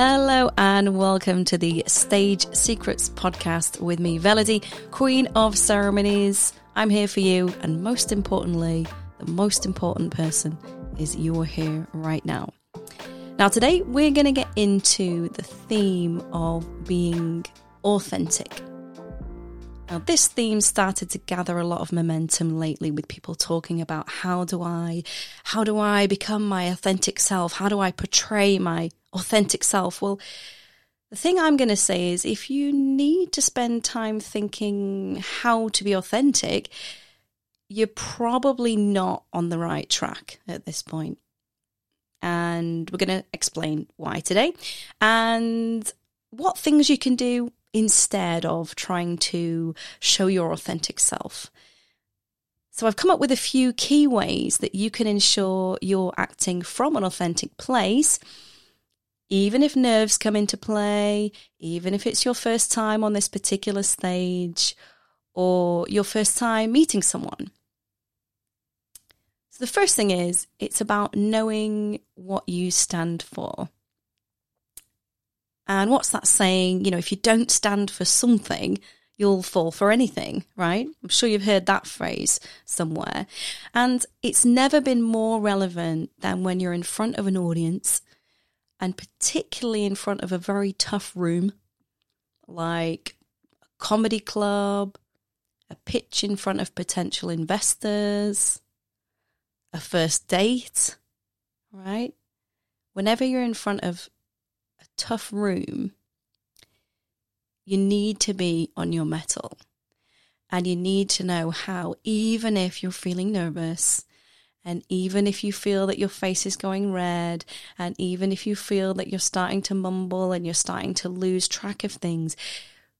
Hello and welcome to the Stage Secrets podcast with me, Velody, Queen of Ceremonies. I'm here for you, and most importantly, the most important person is you're here right now. Now, today we're going to get into the theme of being authentic. Now, this theme started to gather a lot of momentum lately with people talking about how do I, how do I become my authentic self? How do I portray my authentic self? Well, the thing I'm going to say is if you need to spend time thinking how to be authentic, you're probably not on the right track at this point. And we're going to explain why today and what things you can do instead of trying to show your authentic self. So, I've come up with a few key ways that you can ensure you're acting from an authentic place, even if nerves come into play, even if it's your first time on this particular stage or your first time meeting someone. So, the first thing is it's about knowing what you stand for. And what's that saying? You know, if you don't stand for something, you'll fall for anything, right? I'm sure you've heard that phrase somewhere. And it's never been more relevant than when you're in front of an audience and particularly in front of a very tough room like a comedy club, a pitch in front of potential investors, a first date, right? Whenever you're in front of a tough room, you need to be on your mettle. And you need to know how, even if you're feeling nervous, and even if you feel that your face is going red, and even if you feel that you're starting to mumble and you're starting to lose track of things,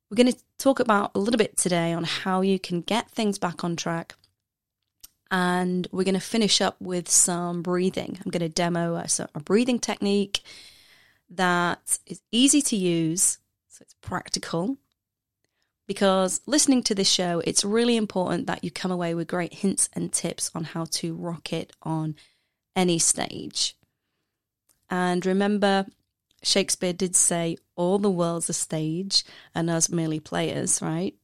we're going to talk about a little bit today on how you can get things back on track. And we're going to finish up with some breathing. I'm going to demo a, a breathing technique that is easy to use, so it's practical. Because listening to this show, it's really important that you come away with great hints and tips on how to rock it on any stage. And remember, Shakespeare did say, All the world's a stage and us merely players, right?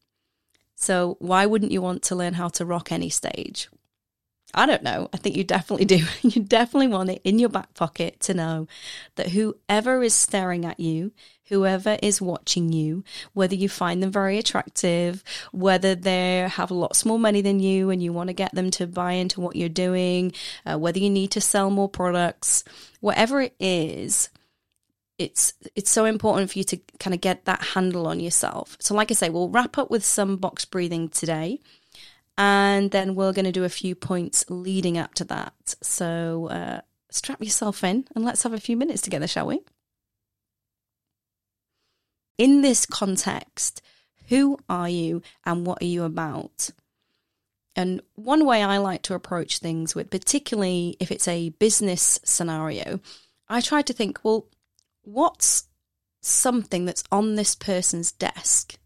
So, why wouldn't you want to learn how to rock any stage? I don't know. I think you definitely do. You definitely want it in your back pocket to know that whoever is staring at you, whoever is watching you, whether you find them very attractive, whether they have lots more money than you and you want to get them to buy into what you're doing, uh, whether you need to sell more products, whatever it is, it's it's so important for you to kind of get that handle on yourself. So like I say, we'll wrap up with some box breathing today. And then we're going to do a few points leading up to that. So uh, strap yourself in and let's have a few minutes together, shall we? In this context, who are you and what are you about? And one way I like to approach things with, particularly if it's a business scenario, I try to think, well, what's something that's on this person's desk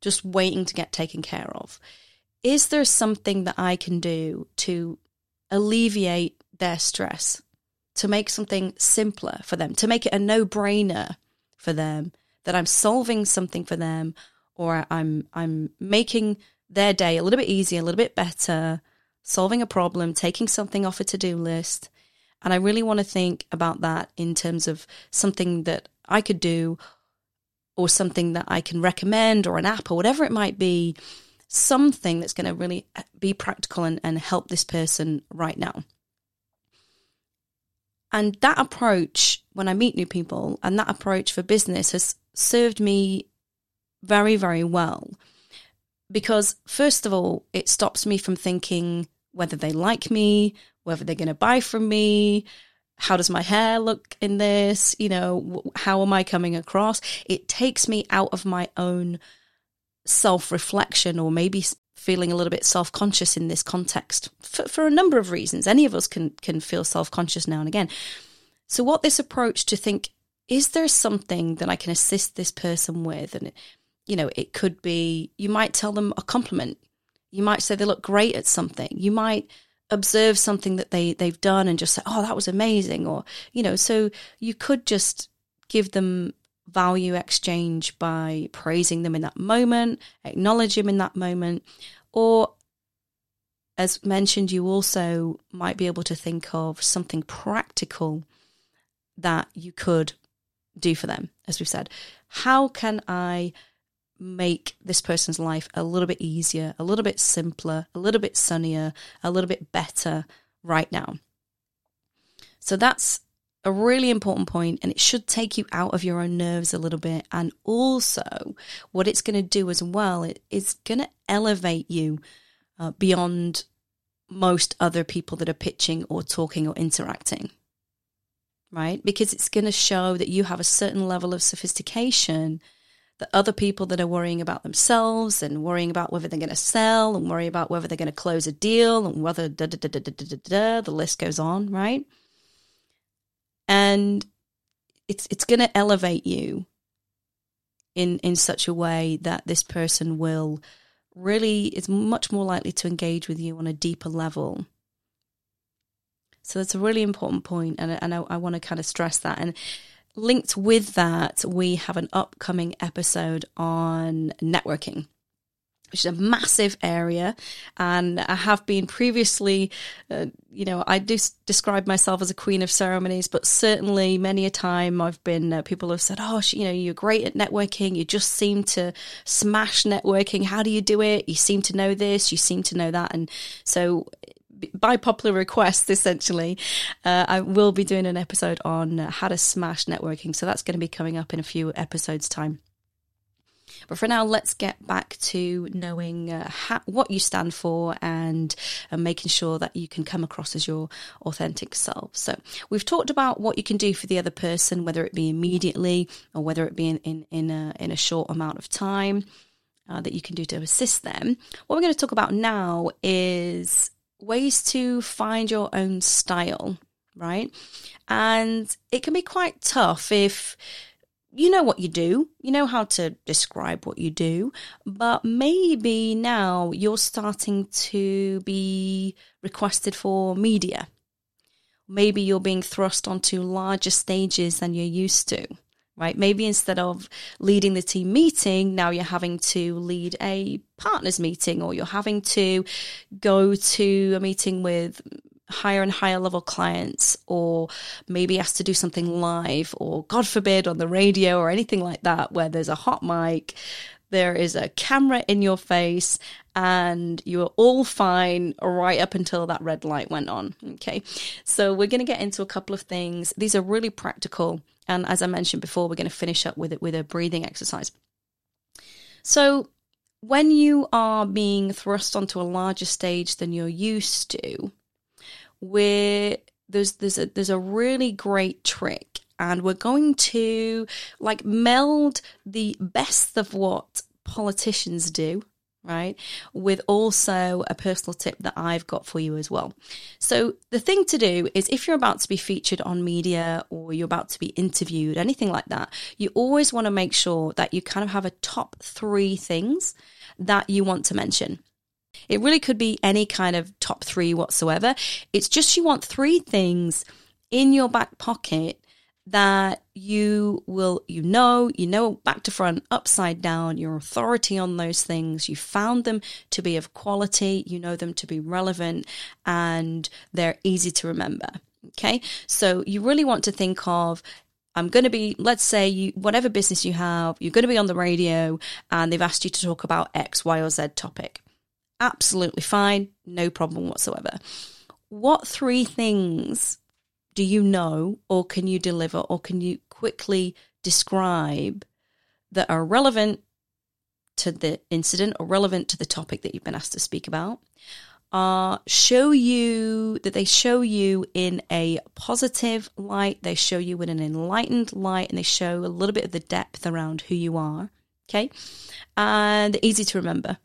just waiting to get taken care of? is there something that I can do to alleviate their stress, to make something simpler for them, to make it a no brainer for them that I'm solving something for them or I'm I'm making their day a little bit easier, a little bit better, solving a problem, taking something off a to-do list. And I really want to think about that in terms of something that I could do or something that I can recommend or an app or whatever it might be something that's going to really uh, be practical and, and help this person right now. And that approach, when I meet new people, and that approach for business has served me very, very well. Because, first of all, it stops me from thinking whether they like me, whether they're going to buy from me, how does my hair look in this, you know, how am I coming across? It takes me out of my own self reflection or maybe feeling a little bit self conscious in this context for, for a number of reasons. Any of us can, can feel self conscious now and again. So, what this approach to think, is there something that I can assist this person with? And, you know, it could be you might tell them a compliment. You might say they look great at something. You might observe something that they, they've done and just say, oh, that was amazing. Or, you know, so you could just give them value exchange by praising them in that moment, acknowledge them in that moment, or as mentioned, you also might be able to think of something practical that you could do for them, as we've said. How can I make this person's life a little bit easier, a little bit simpler, a little bit sunnier, a little bit better right now? So that's a really important point and it should take you out of your own nerves a little bit and also what it's going to do as well it is going to elevate you uh, beyond most other people that are pitching or talking or interacting right because it's going to show that you have a certain level of sophistication that other people that are worrying about themselves and worrying about whether they're going to sell and worry about whether they're going to close a deal and whether da, da, da, da, da, da, da, the list goes on right and it's it's going to elevate you in in such a way that this person will really is much more likely to engage with you on a deeper level. So that's a really important point, and, and I, I want to kind of stress that. And linked with that, we have an upcoming episode on networking which is a massive area. And I have been previously, uh, you know, I do describe myself as a queen of ceremonies, but certainly many a time I've been, uh, people have said, oh, you know, you're great at networking. You just seem to smash networking. How do you do it? You seem to know this, you seem to know that. And so, by popular request, essentially, uh, I will be doing an episode on how to smash networking. So that's going to be coming up in a few episodes' time. But for now, let's get back to knowing uh, what you stand for and uh, making sure that you can come across as your authentic self. So we've talked about what you can do for the other person, whether it be immediately or whether it be in, in, in, a, in a short amount of time. Uh, that you can do to assist them. What we're going to talk about now is ways to find your own style, right? And it can be quite tough if you know what you do, you know how to describe what you do, but maybe now you're starting to be requested for media. Maybe you're being thrust onto larger stages than you're used to, right? Maybe instead of leading the team meeting, now you're having to lead a partners meeting or you're having to go to a meeting with higher and higher level clients or maybe has to do something live or god forbid on the radio or anything like that where there's a hot mic there is a camera in your face and you were all fine right up until that red light went on okay? So we're going to get into a couple of things. These are really practical and as i mentioned before we're going to finish up with it with a breathing exercise. So when you are being thrust onto a larger stage than you're used to where there's there's a there's a really great trick and we're going to like meld the best of what politicians do right with also a personal tip that I've got for you as well. So the thing to do is if you're about to be featured on media or you're about to be interviewed anything like that you always want to make sure that you kind of have a top 3 things that you want to mention. It really could be any kind of top three whatsoever. It's just you want three things in your back pocket that you will you know you know back to front upside down your authority on those things. You found them to be of quality. You know them to be relevant and they're easy to remember. Okay? So you really want to think of I'm going to be, let's say, you, whatever business you have, you're going to be on the radio and they've asked you to talk about X, Y, or Z topic. Absolutely fine, no problem whatsoever. What three things do you know, or can you deliver, or can you quickly describe that are relevant to the incident or relevant to the topic that you've been asked to speak about? Uh, show you that they show you in a positive light, they show you in an enlightened light, and they show a little bit of the depth around who you are. Okay. And easy to remember.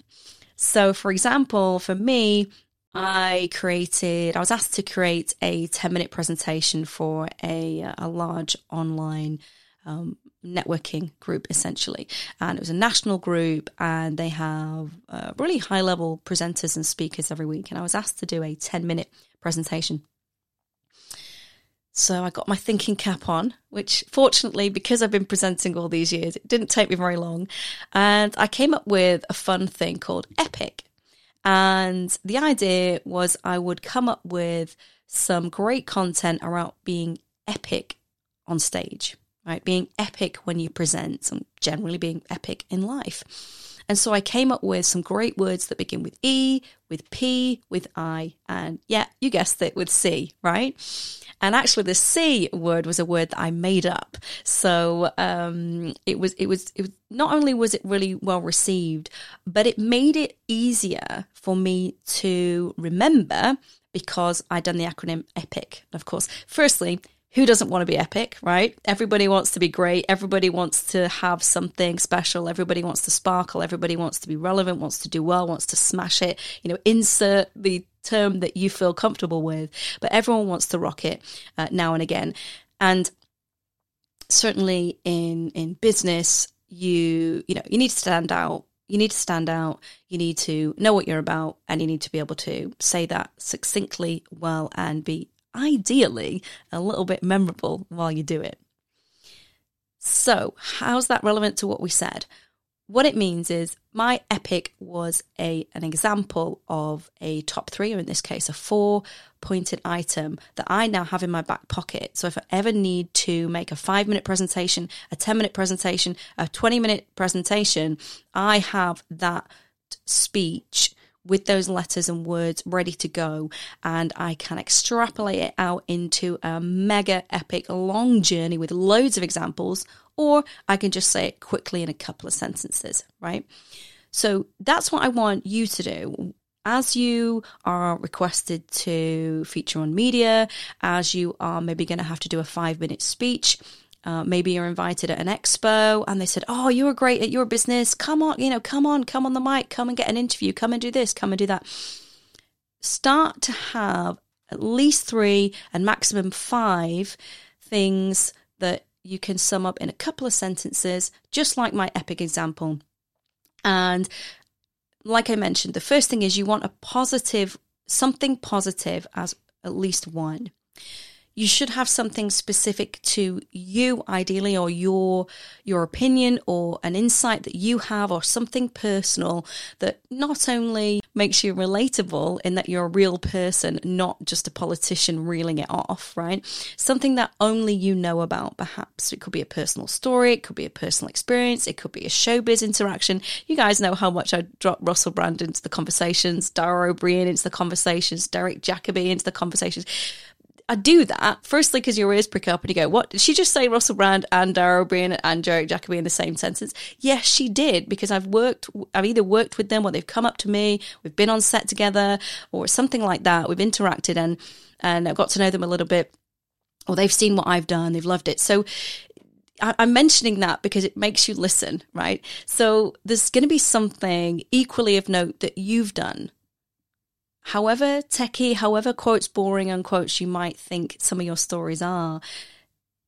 So, for example, for me, I created, I was asked to create a 10 minute presentation for a, a large online um, networking group essentially. And it was a national group and they have uh, really high level presenters and speakers every week. And I was asked to do a 10 minute presentation. So I got my thinking cap on, which fortunately, because I've been presenting all these years, it didn't take me very long. And I came up with a fun thing called Epic. And the idea was I would come up with some great content around being epic on stage, right? Being epic when you present and generally being epic in life. And so I came up with some great words that begin with E, with P, with I, and yeah, you guessed it, with C, right? And actually, the C word was a word that I made up. So um, it was, it was, it was. Not only was it really well received, but it made it easier for me to remember because I'd done the acronym EPIC. Of course, firstly, who doesn't want to be epic, right? Everybody wants to be great. Everybody wants to have something special. Everybody wants to sparkle. Everybody wants to be relevant, wants to do well, wants to smash it. You know, insert the term that you feel comfortable with, but everyone wants to rock it uh, now and again. And certainly in in business, you you know you need to stand out. You need to stand out. You need to know what you're about, and you need to be able to say that succinctly, well, and be ideally a little bit memorable while you do it. So, how's that relevant to what we said? What it means is my epic was a an example of a top three, or in this case, a four pointed item that I now have in my back pocket. So if I ever need to make a five minute presentation, a 10 minute presentation, a 20 minute presentation, I have that speech with those letters and words ready to go, and I can extrapolate it out into a mega epic long journey with loads of examples, or I can just say it quickly in a couple of sentences, right? So that's what I want you to do. As you are requested to feature on media, as you are maybe going to have to do a five minute speech, uh, maybe you're invited at an expo and they said, Oh, you're great at your business. Come on, you know, come on, come on the mic, come and get an interview, come and do this, come and do that. Start to have at least three and maximum five things that you can sum up in a couple of sentences, just like my epic example. And like I mentioned, the first thing is you want a positive, something positive as at least one you should have something specific to you ideally or your your opinion or an insight that you have or something personal that not only makes you relatable in that you're a real person not just a politician reeling it off right? Something that only you know about perhaps. It could be a personal story it could be a personal experience it could be a showbiz interaction. You guys know how much I drop Russell Brand into the conversations Dara Ó Briain into the conversations Derek Jacobi into the conversations I do that firstly because your ears prick up and you go, "What did she just say?" Russell Brand and Dara Ó Briain and Derek Jacobi in the same sentence. Yes, she did because I've worked. I've either worked with them or they've come up to me. We've been on set together or something like that. We've interacted and and I've got to know them a little bit. Or they've seen what I've done. They've loved it. So I'm mentioning that because it makes you listen, right? So there's going to be something equally of note that you've done however techie, however quotes boring unquotes you might think some of your stories are,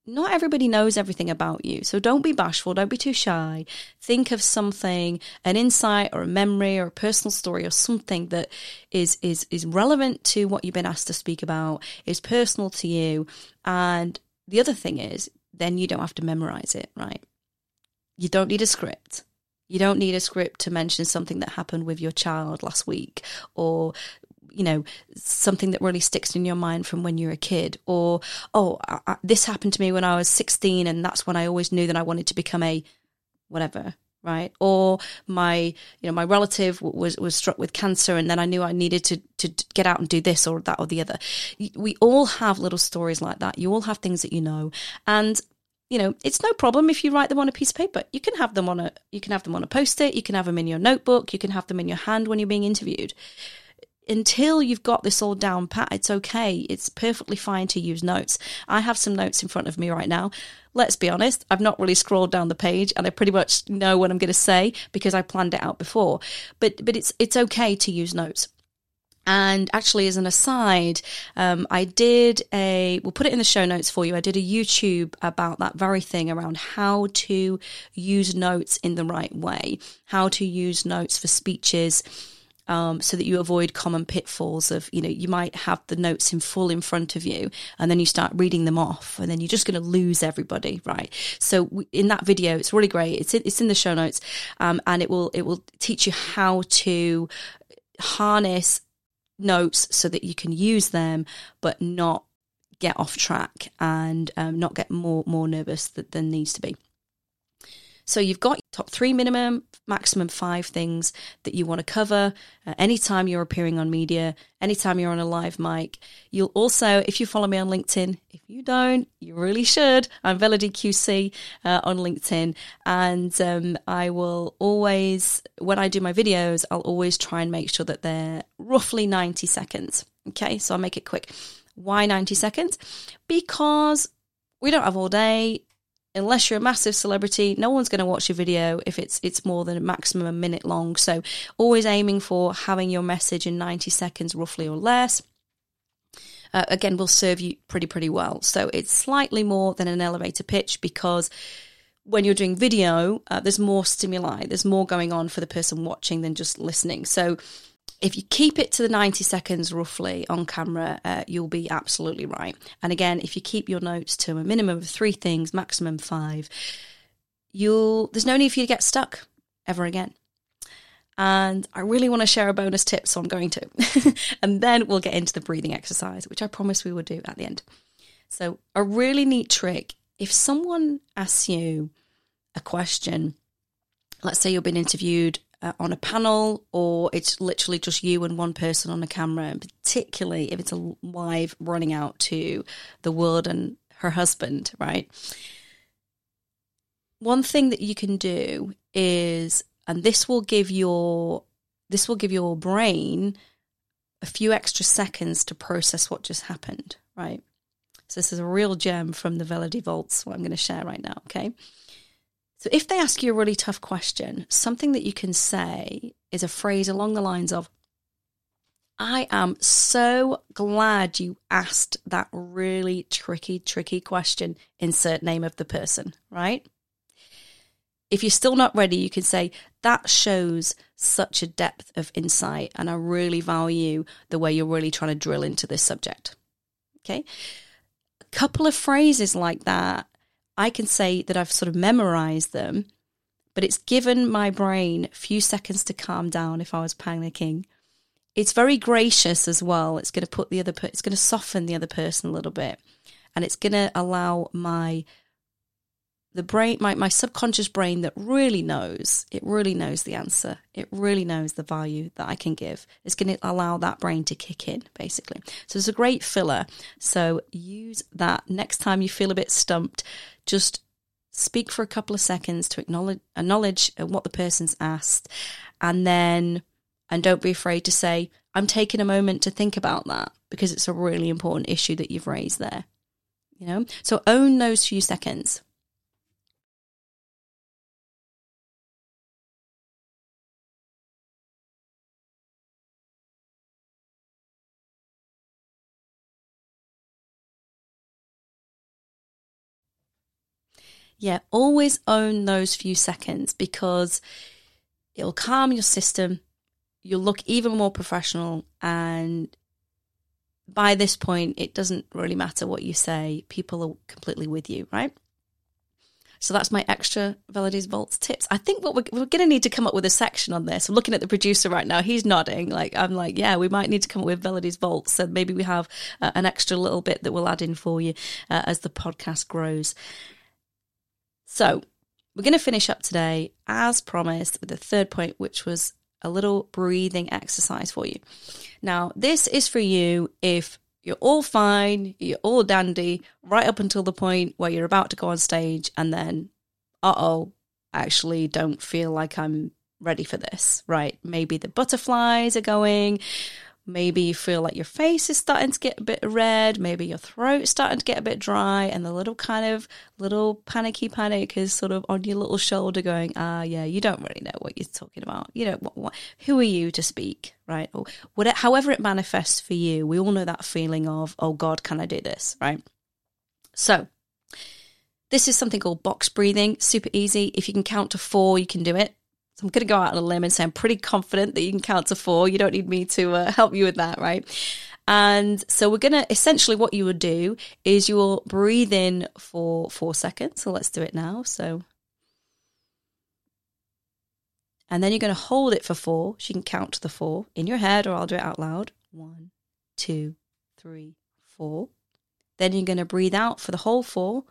not everybody knows everything about you. So don't be bashful, don't be too shy. Think of something, an insight or a memory or a personal story or something that is is is relevant to what you've been asked to speak about, is personal to you. And the other thing is, then you don't have to memorize it, right? You don't need a script. You don't need a script to mention something that happened with your child last week or you know something that really sticks in your mind from when you're a kid or oh I, I, this happened to me when i was 16 and that's when i always knew that i wanted to become a whatever right? Or my you know my relative was was struck with cancer and then i knew i needed to to get out and do this or that or the other. We all have little stories like that. You all have things that you know. And you know it's no problem if you write them on a piece of paper you can have them on a you can have them on a post-it you can have them in your notebook you can have them in your hand when you're being interviewed until you've got this all down pat, it's okay. It's perfectly fine to use notes. I have some notes in front of me right now. Let's be honest, I've not really scrolled down the page and I pretty much know what I'm going to say because I planned it out before. But but it's it's okay to use notes. And actually, as an aside, um, I did a, we'll put it in the show notes for you. I did a YouTube about that very thing around how to use notes in the right way, how to use notes for speeches um, so that you avoid common pitfalls of, you know, you might have the notes in full in front of you and then you start reading them off and then you're just going to lose everybody, right? So in that video, it's really great. It's in, it's in the show notes um, and it will, it will teach you how to harness notes so that you can use them, but not get off track and um, not get more, more nervous than, than needs to be. So you've got top three minimum, maximum five things that you want to cover uh, anytime you're appearing on media, anytime you're on a live mic. You'll also, if you follow me on LinkedIn, if you don't, you really should. I'm Velody QC uh, on LinkedIn, and um, I will always, when I do my videos, I'll always try and make sure that they're roughly 90 seconds. Okay, so I'll make it quick. Why 90 seconds? Because we don't have all day unless you're a massive celebrity, no one's going to watch your video if it's it's more than a maximum a minute long. So always aiming for having your message in 90 seconds roughly or less. Uh, again, will serve you pretty pretty well. So it's slightly more than an elevator pitch because when you're doing video, uh, there's more stimuli, there's more going on for the person watching than just listening. So if you keep it to the 90 seconds roughly on camera, uh, you'll be absolutely right. And again, if you keep your notes to a minimum of three things, maximum five, you'll there's no need for you to get stuck ever again. And I really want to share a bonus tip, so I'm going to. and then we'll get into the breathing exercise, which I promise we will do at the end. So, a really neat trick if someone asks you a question, let's say you've been interviewed uh, on a panel or it's literally just you and one person on a camera, and particularly if it's a live running out to the world and her husband, right? One thing that you can do is, and this will give your this will give your brain a few extra seconds to process what just happened, right? So this is a real gem from the Velody Vaults, what I'm going to share right now, okay? So if they ask you a really tough question, something that you can say is a phrase along the lines of, I am so glad you asked that really tricky, tricky question. Insert name of the person, right? If you're still not ready, you can say, That shows such a depth of insight, and I really value the way you're really trying to drill into this subject. Okay. A couple of phrases like that I can say that I've sort of memorized them, but it's given my brain a few seconds to calm down if I was panicking. It's very gracious as well. It's going to put the other, it's going to soften the other person a little bit, and it's going to allow my the brain my, my subconscious brain that really knows it really knows the answer. It really knows the value that i can give. It's going to allow that brain to kick in basically. So it's a great filler. So use that. Next time you feel a bit stumped just speak for a couple of seconds to acknowledge acknowledge uh, what the person's asked. And then and don't be afraid to say i'm taking a moment to think about that because it's a really important issue that you've raised there. You know? So own those few seconds Yeah, always own those few seconds because it'll calm your system. You'll look even more professional. And by this point, it doesn't really matter what you say, people are completely with you, right? So that's my extra Velody's Vaults tips. I think what we're, we're going to need to come up with a section on this. I'm looking at the producer right now. He's nodding. Like, I'm like, yeah, we might need to come up with Velody's Vaults. So maybe we have uh, an extra little bit that we'll add in for you uh, as the podcast grows. So we're going to finish up today, as promised, with the third point, which was a little breathing exercise for you. Now, this is for you if you're all fine, you're all dandy, right up until the point where you're about to go on stage, and then, uh oh, actually don't feel like I'm ready for this, right? Maybe the butterflies are going, Maybe you feel like your face is starting to get a bit red. Maybe your throat's starting to get a bit dry, and the little kind of little panicky panic is sort of on your little shoulder, going, "Ah, yeah, you don't really know what you're talking about. You know, what, what, who are you to speak, right? Or whatever, however it manifests for you. We all know that feeling of, "Oh God, can I do this?" Right? So, this is something called box breathing. Super easy. If you can count to four, you can do it So I'm going to go out on a limb and say I'm pretty confident that you can count to four. You don't need me to uh, help you with that, right? And so we're going to essentially what you would do is you will breathe in for four seconds. So let's do it now. So, and then you're going to hold it for four. So you can count to the four in your head, or I'll do it out loud. One, two, three, four. Then you're going to breathe out for the whole four.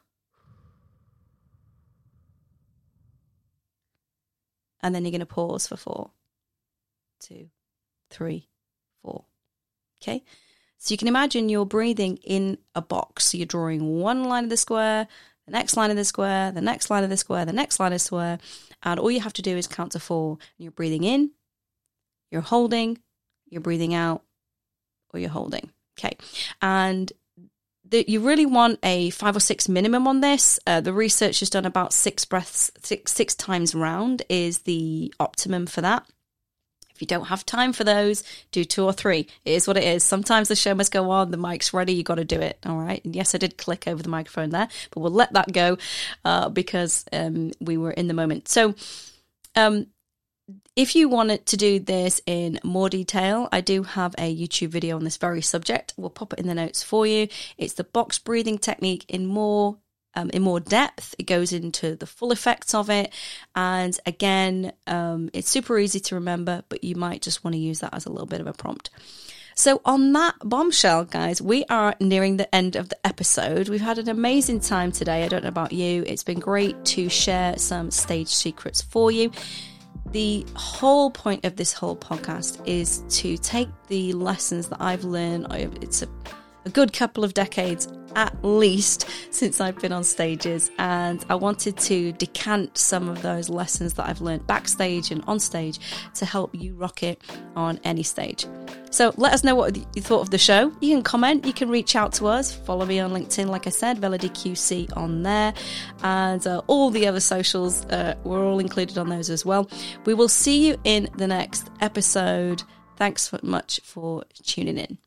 And then you're going to pause for four, two, three, four. Okay. So you can imagine you're breathing in a box. So you're drawing one line of the square, the next line of the square, the next line of the square, the next line of the square. And all you have to do is count to four. And you're breathing in, you're holding, you're breathing out, or you're holding. Okay. And the, you really want a five or six minimum on this. Uh, the research has done about six breaths, six, six times round is the optimum for that. If you don't have time for those, do two or three. It is what it is. Sometimes the show must go on, the mic's ready, you got to do it. All right. And yes, I did click over the microphone there, but we'll let that go uh, because um, we were in the moment. So, um, if you wanted to do this in more detail, I do have a YouTube video on this very subject. We'll pop it in the notes for you. It's the box breathing technique in more um, in more depth. It goes into the full effects of it. And again, um, it's super easy to remember, but you might just want to use that as a little bit of a prompt. So, on that bombshell, guys, we are nearing the end of the episode. We've had an amazing time today. I don't know about you. It's been great to share some stage secrets for you. The whole point of this whole podcast is to take the lessons that I've learned. It's a a good couple of decades at least since I've been on stages, and I wanted to decant some of those lessons that I've learned backstage and on stage to help you rock it on any stage. So let us know what you thought of the show. You can comment, you can reach out to us, follow me on LinkedIn, like I said, VelodyQC on there, and uh, all the other socials, uh, we're all included on those as well. We will see you in the next episode. Thanks so much for tuning in.